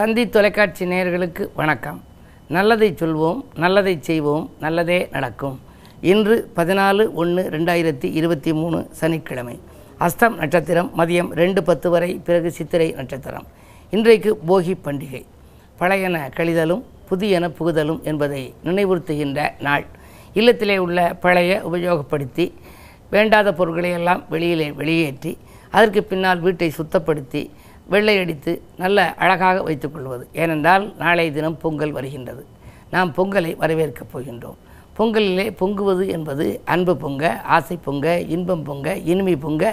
தந்தி தொலைக்காட்சி நேயர்களுக்கு வணக்கம். நல்லதை சொல்வோம் நல்லதை செய்வோம் நல்லதே நடக்கும். இன்று பதினாலு ஒன்று ரெண்டாயிரத்தி இருபத்தி மூணு சனிக்கிழமை. அஸ்தம் நட்சத்திரம் மதியம் ரெண்டு பத்து வரை பிறகு சித்திரை நட்சத்திரம். இன்றைக்கு போகி பண்டிகை. பழையன கழிதலும் புதியன புகுதலும் என்பதை நினைவுறுத்துகின்ற நாள். இல்லத்திலே உள்ள பழைய உபயோகப்படுத்தி வேண்டாத பொருட்களை எல்லாம் வெளியிலே வெளியேற்றி அதற்கு பின்னால் வீட்டை சுத்தப்படுத்தி வெள்ளை அடித்து நல்ல அழகாக வைத்துக்கொள்வது ஏனென்றால் நாளைய தினம் பொங்கல் வருகின்றது. நாம் பொங்கலை வரவேற்கப் போகின்றோம். பொங்கலிலே பொங்குவது என்பது அன்பு பொங்க ஆசை பொங்க இன்பம் பொங்க இனிமை பொங்க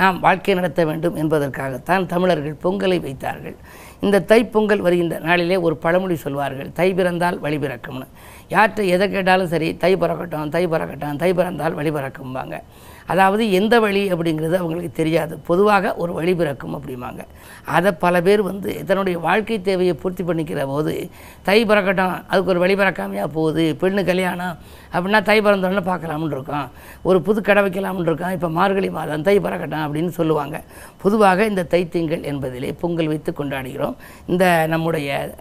நாம் வாழ்க்கை நடத்த வேண்டும் என்பதற்காகத்தான் தமிழர்கள் பொங்கலை வைத்தார்கள். இந்த தைப்பொங்கல் வருகின்ற நாளிலே ஒரு பழமொழி சொல்வார்கள் தை பிறந்தால் வழி பிறக்கும்னு. யார்கிட்ட எதை கேட்டாலும் சரி தை பிறக்கட்டும் தை பிறக்கட்டும் தை பிறந்தால் வழி பிறக்கும்பாங்க. அதாவது எந்த வழி அப்படிங்கிறது அவங்களுக்கு தெரியாது. பொதுவாக ஒரு வழி பிறக்கும் அப்படிம்பாங்க. அதை பல பேர் வந்து தன்னுடைய வாழ்க்கை தேவையை பூர்த்தி பண்ணிக்கிற போது தை பிறக்கட்டும் அதுக்கு ஒரு வழி பிறக்காமையாக போகுது பெண்ணு கல்யாணம் அப்படின்னா தை பிறந்தோடனே பார்க்கலாம்னு இருக்கோம். ஒரு புது கடை வைக்கலாம்னு இருக்கோம் இப்போ மார்கழி மாதம் தை பிறக்கட்டும் அப்படின்னு சொல்லுவாங்க. பொதுவாக இந்த தைத்திங்கள் என்பதிலே பொங்கல் வைத்து கொண்டாடுகிறோம். இந்த நம்முடைய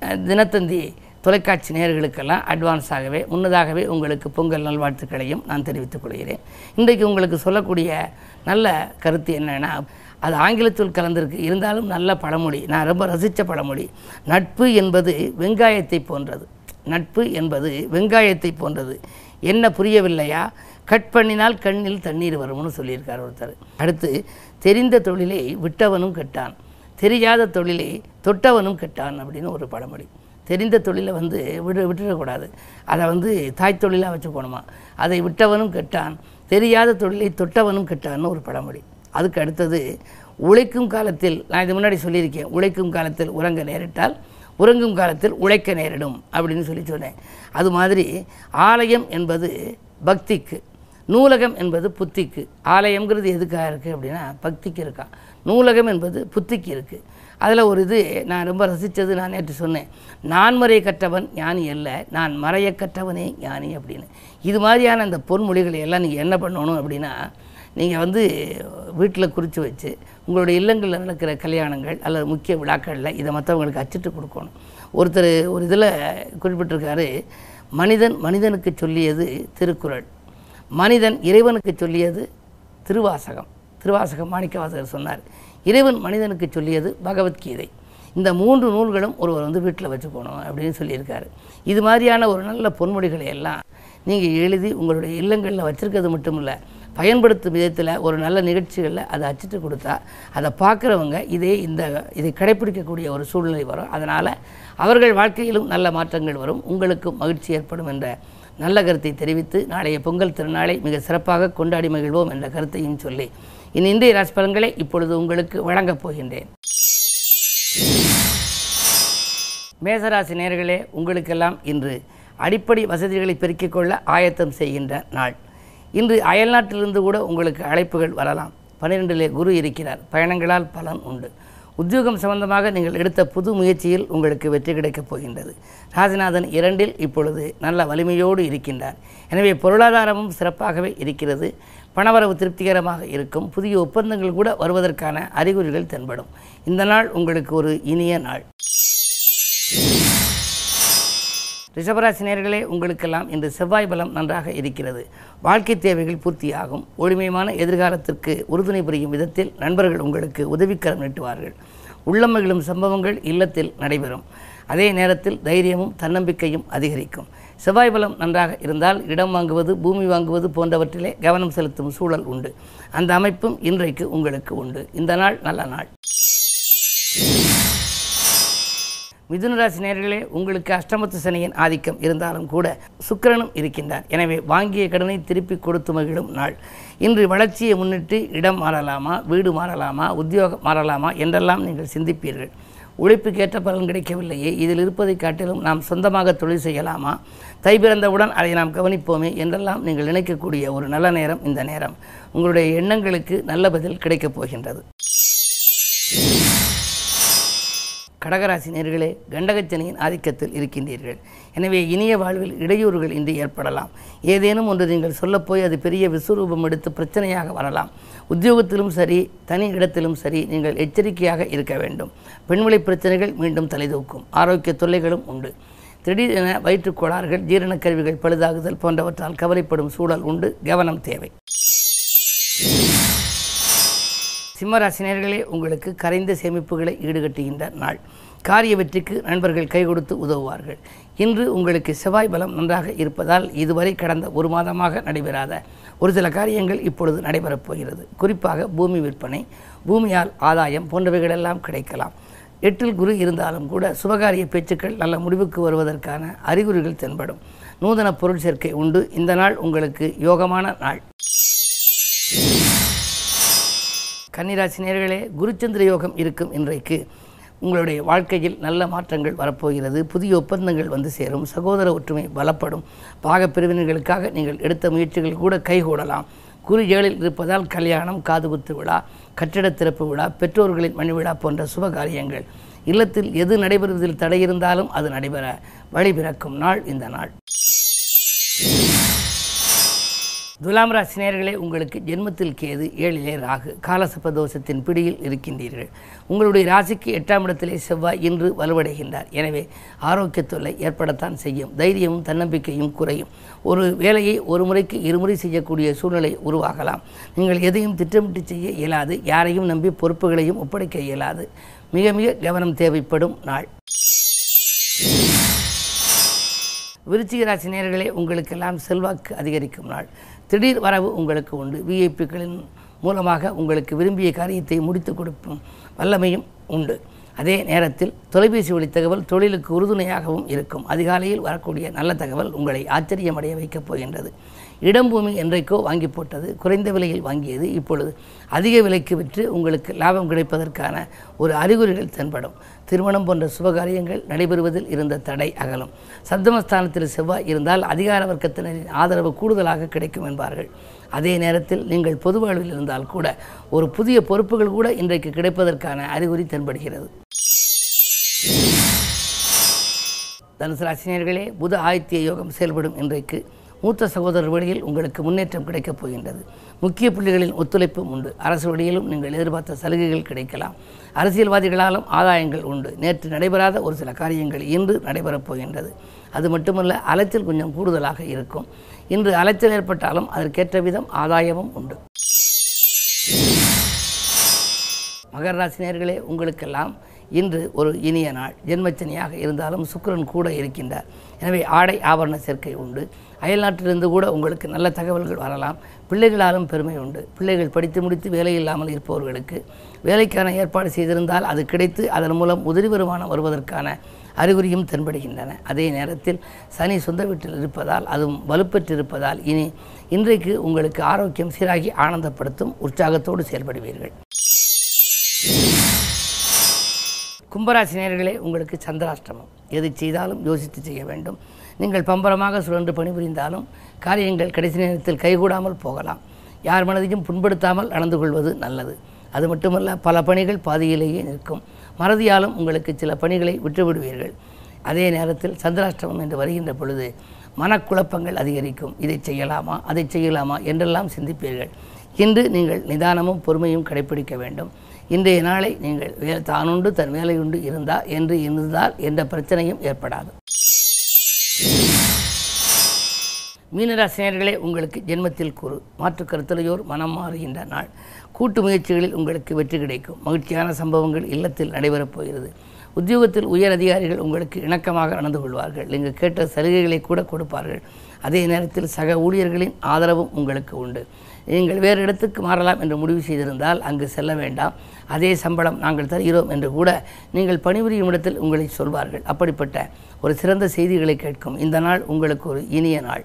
தினத்தந்தி தொலைக்காட்சி நேயர்களுக்கெல்லாம் அட்வான்ஸாகவே முன்னதாகவே உங்களுக்கு பொங்கல் நல்வாழ்த்துக்களையும் நான் தெரிவித்துக் கொள்கிறேன். இன்றைக்கு உங்களுக்கு சொல்லக்கூடிய நல்ல கருத்து என்னென்னா அது ஆங்கிலத்தில் கலந்திருக்கு. இருந்தாலும் நல்ல பழமொழி. நான் ரொம்ப ரசித்த பழமொழி. நட்பு என்பது வெங்காயத்தை போன்றது. நட்பு என்பது வெங்காயத்தை போன்றது. என்ன புரியவில்லையா? கட் பண்ணினால் கண்ணில் தண்ணீர் வரும்னு சொல்லியிருக்கார் ஒருத்தர். அடுத்து தெரிந்த தொழிலை விட்டவனும் கெட்டான். தெரியாத தொழிலை தொட்டவனும் கெட்டான் அப்படின்னு ஒரு பழமொழி. தெரிந்த தொழிலை வந்து விட விட்டுடக்கூடாது. அதை வந்து தாய் தொழிலாக வச்சுக்கணுமா? அதை விட்டவனும் கெட்டான். தெரியாத தொழிலை தொட்டவனும் கெட்டான்னு ஒரு பழமொழி. அதுக்கு அடுத்தது உழைக்கும் காலத்தில் நான் இது முன்னாடி சொல்லியிருக்கேன் உழைக்கும் காலத்தில் உறங்க நேரிட்டால் உறங்கும் காலத்தில் உழைக்க நேரிடும் அப்படின்னு சொல்லி சொன்னேன். அது மாதிரி ஆலயம் என்பது பக்திக்கு நூலகம் என்பது புத்திக்கு. ஆலயம்ங்கிறது எதுக்காக இருக்குது அப்படின்னா பக்திக்கு இருக்கா. நூலகம் என்பது புத்திக்கு இருக்குது அதில் ஒரு இது நான் ரொம்ப ரசித்தது நான் நேற்று சொன்னேன். நான் மறைய கற்றவன் ஞானி அல்ல நான் மறைய கற்றவனே ஞானி அப்படின்னு. இது மாதிரியான அந்த பொன்மொழிகளை எல்லாம் நீங்கள் என்ன பண்ணணும் அப்படின்னா நீங்கள் வந்து வீட்டில் குறித்து வச்சு உங்களுடைய இல்லங்களில் நடக்கிற கல்யாணங்கள் அல்லது முக்கிய விழாக்களில் இதை மற்றவங்களுக்கு அச்சிட்டு கொடுக்கணும். ஒருத்தர் ஒரு இதில் குறிப்பிட்டிருக்காரு மனிதன் மனிதனுக்கு சொல்லியது திருக்குறள். மனிதன் இறைவனுக்கு சொல்லியது திருவாசகம். திருவாசகம் மாணிக்கவாசகர் சொன்னார். இறைவன் மனிதனுக்கு சொல்லியது பகவத்கீதை. இந்த மூன்று நூல்களும் ஒருவர் வந்து வீட்டில் வச்சுக்கணும் அப்படின்னு சொல்லியிருக்காரு. இது மாதிரியான ஒரு நல்ல பொன்மொழிகளை எல்லாம் நீங்கள் எழுதி உங்களுடைய இல்லங்களில் வச்சுருக்கிறது மட்டும் இல்லை பயன்படுத்தும் விதத்தில் ஒரு நல்ல நிகழ்ச்சிகளில் அதை அச்சிட்டு கொடுத்தா அதை பார்க்குறவங்க இதே இந்த இதை கடைப்பிடிக்கக்கூடிய ஒரு சூழ்நிலை வரும். அதனால் அவர்கள் வாழ்க்கையிலும் நல்ல மாற்றங்கள் வரும். உங்களுக்கும் மகிழ்ச்சி ஏற்படும் என்ற நல்ல கருத்தை தெரிவித்து நாளைய பொங்கல் திருநாளை மிக சிறப்பாக கொண்டாடி மகிழ்வோம் என்ற கருத்தையும் சொல்லி இனி இந்திய ராசி பலன்களை இப்பொழுது உங்களுக்கு வழங்கப் போகின்றேன். மேசராசி நேர்களே உங்களுக்கெல்லாம் இன்று அடிப்படை வசதிகளை பெருக்கிக் கொள்ள ஆயத்தம் செய்கின்ற நாள். இன்று அயல்நாட்டிலிருந்து கூட உங்களுக்கு அழைப்புகள் வரலாம். பன்னிரெண்டிலே குரு இருக்கிறார். பயணங்களால் பலன் உண்டு. உத்தியோகம் சம்பந்தமாக நீங்கள் எடுத்த புது முயற்சியில் உங்களுக்கு வெற்றி கிடைக்கப் போகின்றது. ராஜநாதன் இரண்டில் இப்பொழுது நல்ல வலிமையோடு இருக்கின்றார். எனவே பொருளாதாரமும் சிறப்பாகவே இருக்கிறது. பணவரவு திருப்திகரமாக இருக்கும். புதிய ஒப்பந்தங்கள் கூட வருவதற்கான அறிகுறிகள் தென்படும். இந்த நாள் உங்களுக்கு ஒரு இனிய நாள். ரிஷபராசி நேர்களே உங்களுக்கெல்லாம் இன்று செவ்வாய் பலம் நன்றாக இருக்கிறது. வாழ்க்கை தேவைகள் பூர்த்தியாகும். ஒளிமயமான எதிர்காலத்திற்கு உறுதுணை புரியும் விதத்தில் நண்பர்கள் உங்களுக்கு உதவிக்கரம் நீட்டுவார்கள். உள்ளம் மகிழும் சம்பவங்கள் இல்லத்தில் நடைபெறும். அதே நேரத்தில் தைரியமும் தன்னம்பிக்கையும் அதிகரிக்கும். செவ்வாய் பலம் நன்றாக இருந்தால் இடம் வாங்குவது பூமி வாங்குவது போன்றவற்றிலே கவனம் செலுத்தும் சூழல் உண்டு. அந்த அமைப்பும் இன்றைக்கு உங்களுக்கு உண்டு. இந்த நாள் நல்ல நாள். மிதுனராசி நேர்களே உங்களுக்கு அஷ்டமத்து சனியின் ஆதிக்கம் இருந்தாலும் கூட சுக்கிரனும் இருக்கின்றார். எனவே வாங்கிய கடனை திருப்பி கொடுத்து மகிழும் நாள். இன்று வளர்ச்சியை முன்னிட்டு இடம் மாறலாமா வீடு மாறலாமா உத்தியோகம் மாறலாமா என்றெல்லாம் நீங்கள் சிந்திப்பீர்கள். உழைப்புக்கேற்ற பலன் கிடைக்கவில்லையே இதில் இருப்பதை காட்டிலும் நாம் சொந்தமாக தொழில் செய்யலாமா தை பிறந்தவுடன் அதை நாம் கவனிப்போமே என்றெல்லாம் நீங்கள் நினைக்கக்கூடிய ஒரு நல்ல நேரம் இந்த நேரம். உங்களுடைய எண்ணங்களுக்கு நல்ல பதில் கிடைக்கப் போகின்றது. கடகராசி நேர்களே கண்டகச்சனையின் ஆதிக்கத்தில் இருக்கின்றீர்கள். எனவே இனிய வாழ்வில் இடையூறுகள் இன்றி ஏற்படலாம். ஏதேனும் ஒன்று நீங்கள் சொல்லப்போய் அது பெரிய விஸ்வரூபம் எடுத்து பிரச்சனையாக வரலாம். உத்தியோகத்திலும் சரி தனி இடத்திலும் சரி நீங்கள் எச்சரிக்கையாக இருக்க வேண்டும். பெண்வெளி பிரச்சனைகள் மீண்டும் தலைதூக்கும். ஆரோக்கிய தொல்லைகளும் உண்டு. திடீரென வயிற்றுக் கோளாறுகள் ஜீரணக் கருவிகள் பழுதாகுதல் போன்றவற்றால் கவலைப்படும் சூழல் உண்டு. கவனம் தேவை. சிம்மராசினியர்களே உங்களுக்கு கரைந்த சேமிப்புகளை ஈடுகட்டுகின்ற நாள். காரிய வெற்றிக்கு நண்பர்கள் கை கொடுத்து உதவுவார்கள். இன்று உங்களுக்கு செவ்வாய் பலம் நன்றாக இருப்பதால் இதுவரை கடந்த ஒரு மாதமாக நடைபெறாத ஒரு சில காரியங்கள் இப்பொழுது நடைபெறப் போகிறது. குறிப்பாக பூமி விற்பனை பூமியால் ஆதாயம் போன்றவைகளெல்லாம் கிடைக்கலாம். எட்டில் குரு இருந்தாலும் கூட சுபகாரிய பேச்சுக்கள் நல்ல முடிவுக்கு வருவதற்கான அறிகுறிகள் தென்படும். நூதன பொருள் சேர்க்கை உண்டு. இந்த நாள் உங்களுக்கு யோகமான நாள். கன்னிராசி நேர்களே குருச்சந்திர யோகம் இருக்கும் இன்றைக்கு. உங்களுடைய வாழ்க்கையில் நல்ல மாற்றங்கள் வரப்போகிறது புதிய ஒப்பந்தங்கள் வந்து சேரும் சகோதர ஒற்றுமை பலப்படும். பாக பிரிவினர்களுக்காக நீங்கள் எடுத்த முயற்சிகள் கூட கைகூடலாம். குரு ஏழில் இருப்பதால் கல்யாணம் காதுகுத்து விழா கட்டிட திறப்பு விழா பெற்றோர்களின் மணி விழா போன்ற சுப காரியங்கள். இல்லத்தில் எது நடைபெறுவதில் தடை இருந்தாலும் அது நடைபெற வழி பிறக்கும் நாள் இந்த நாள். துலாம் ராசிநேயர்களே உங்களுக்கு ஜென்மத்தில் கேது ஏழிலே ராகு காலசப்ப தோஷத்தின் பிடியில் இருக்கின்றீர்கள். உங்களுடைய ராசிக்கு எட்டாம் இடத்திலே செவ்வாய் இன்று வலுவடைகின்றார். எனவே ஆரோக்கிய தொல்லை ஏற்படத்தான் செய்யும். தைரியமும் தன்னம்பிக்கையும் குறையும். ஒரு வேலையை ஒரு முறைக்கு இருமுறை செய்யக்கூடிய சூழ்நிலை உருவாகலாம். நீங்கள் எதையும் திட்டமிட்டு செய்ய இயலாது. யாரையும் நம்பி பொறுப்புகளையும் ஒப்படைக்க இயலாது. மிக மிக கவனம் தேவைப்படும் நாள். விருச்சிக ராசி நேர்களே உங்களுக்கெல்லாம் செல்வாக்கு அதிகரிக்கும் நாள். திடீர் வரவு உங்களுக்கு உண்டு. விஐபிக்களின் மூலமாக உங்களுக்கு விரும்பிய காரியத்தை முடித்து கொடுக்கும் வல்லமையும் உண்டு. அதே நேரத்தில் தொலைபேசி வழி தகவல் தொழிலுக்கு உறுதுணையாகவும் இருக்கும். அதிகாலையில் வரக்கூடிய நல்ல தகவல் உங்களை ஆச்சரியமடைய வைக்கப் போகின்றது. இடம்பூமி என்றைக்கோ வாங்கி போட்டது குறைந்த விலையில் வாங்கியது இப்பொழுது அதிக விலைக்கு விற்று உங்களுக்கு லாபம் கிடைப்பதற்கான ஒரு அறிகுறிகள் தென்படும். திருமணம் போன்ற சுபகாரியங்கள் நடைபெறுவதில் இருந்த தடை அகலும். சப்தமஸ்தானத்தில் செவ்வாய் இருந்தால் அதிகார வர்க்கத்தினரின் ஆதரவு கூடுதலாக கிடைக்கும் என்பார்கள். அதே நேரத்தில் நீங்கள் பொது வாழ்வில் இருந்தால் கூட ஒரு புதிய பொறுப்புகள் கூட இன்றைக்கு கிடைப்பதற்கான அறிகுறி தென்படுகிறது. தனுசு ராசினியர்களே புத ஆதித்ய யோகம் செயல்படும் இன்றைக்கு மூத்த சகோதரர் வழியில் உங்களுக்கு முன்னேற்றம் கிடைக்கப் போகின்றது. முக்கிய புள்ளிகளின் ஒத்துழைப்பும் உண்டு. அரசு வழியிலும் நீங்கள் எதிர்பார்த்த சலுகைகள் கிடைக்கலாம். அரசியல்வாதிகளாலும் ஆதாயங்கள் உண்டு. நேற்று நடைபெறாத ஒரு சில காரியங்கள் இன்று நடைபெறப் போகின்றது. அது மட்டுமல்ல அலைச்சல் கொஞ்சம் கூடுதலாக இருக்கும். இன்று அலைச்சல் ஏற்பட்டாலும் அதற்கேற்ற விதம் ஆதாயமும் உண்டு. மகர ராசினியர்களே உங்களுக்கெல்லாம் இன்று ஒரு இனிய நாள். ஜென்மச்சனியாக இருந்தாலும் சுக்கிரன் கூட இருக்கின்றார். எனவே ஆடை ஆபரண சேர்க்கை உண்டு. அயல்நாட்டிலிருந்து கூட உங்களுக்கு நல்ல தகவல்கள் வரலாம். பிள்ளைகளாலும் பெருமை உண்டு. பிள்ளைகள் படித்து முடித்து வேலை இல்லாமல் இருப்பவர்களுக்கு வேலைக்கான ஏற்பாடு செய்திருந்தால் அது கிடைத்து அதன் மூலம் உதிரி வருமானம் வருவதற்கான அறிகுறியும் தென்படுகின்றன. அதே நேரத்தில் சனி சொந்த வீட்டில் இருப்பதால் அதுவும் வலுப்பெற்றிருப்பதால் இனி இன்றைக்கு உங்களுக்கு ஆரோக்கியம் சீராகி ஆனந்தப்படுத்தும் உற்சாகத்தோடு செயல்படுவீர்கள். கும்பராசினியர்களே உங்களுக்கு சந்திராஷ்டமம். எது செய்தாலும் யோசித்து செய்ய வேண்டும். நீங்கள் பம்பரமாக சுழன்று பணிபுரிந்தாலும் காரியங்கள் கடைசி நேரத்தில் கைகூடாமல் போகலாம். யார் மனதையும் புண்படுத்தாமல் நடந்து கொள்வது நல்லது. அது மட்டுமல்ல பல பணிகள் பாதியிலேயே நிற்கும். மறதியாலும் உங்களுக்கு சில பணிகளை விட்டுவிடுவீர்கள். அதே நேரத்தில் சந்திராஷ்டமம் என்று வருகின்ற பொழுது மனக்குழப்பங்கள் அதிகரிக்கும். இதை செய்யலாமா அதை செய்யலாமா என்றெல்லாம் சிந்திப்பீர்கள். இன்று நீங்கள் நிதானமும் பொறுமையும் கடைபிடிக்க வேண்டும். இன்றைய நாளை நீங்கள் வே தானுண்டு தன் வேலையுண்டு இருந்தா என்று இருந்தால் எந்த பிரச்சனையும் ஏற்படாது. மீனராசினியர்களே உங்களுக்கு ஜென்மத்தில் கூறு மாற்று கருத்தலையோர் மனம் மாறுகின்ற நாள். கூட்டு முயற்சிகளில் உங்களுக்கு வெற்றி கிடைக்கும். மகிழ்ச்சியான சம்பவங்கள் இல்லத்தில் நடைபெறப் போகிறது. உத்தியோகத்தில் உயர் அதிகாரிகள் உங்களுக்கு இணக்கமாக நடந்து கொள்வார்கள். நீங்கள் கேட்ட சலுகைகளை கூட கொடுப்பார்கள். அதே நேரத்தில் சக ஊழியர்களின் ஆதரவும் உங்களுக்கு உண்டு. நீங்கள் வேறு இடத்துக்கு மாறலாம் என்று முடிவு செய்திருந்தால் அங்கு செல்ல வேண்டாம். அதே சம்பளம் நாங்கள் தருகிறோம் என்று கூட நீங்கள் பணிபுரியும் இடத்தில் உங்களை சொல்வார்கள். அப்படிப்பட்ட ஒரு சிறந்த செய்திகளை கேட்கும். இந்த நாள் உங்களுக்கு ஒரு இனிய நாள்.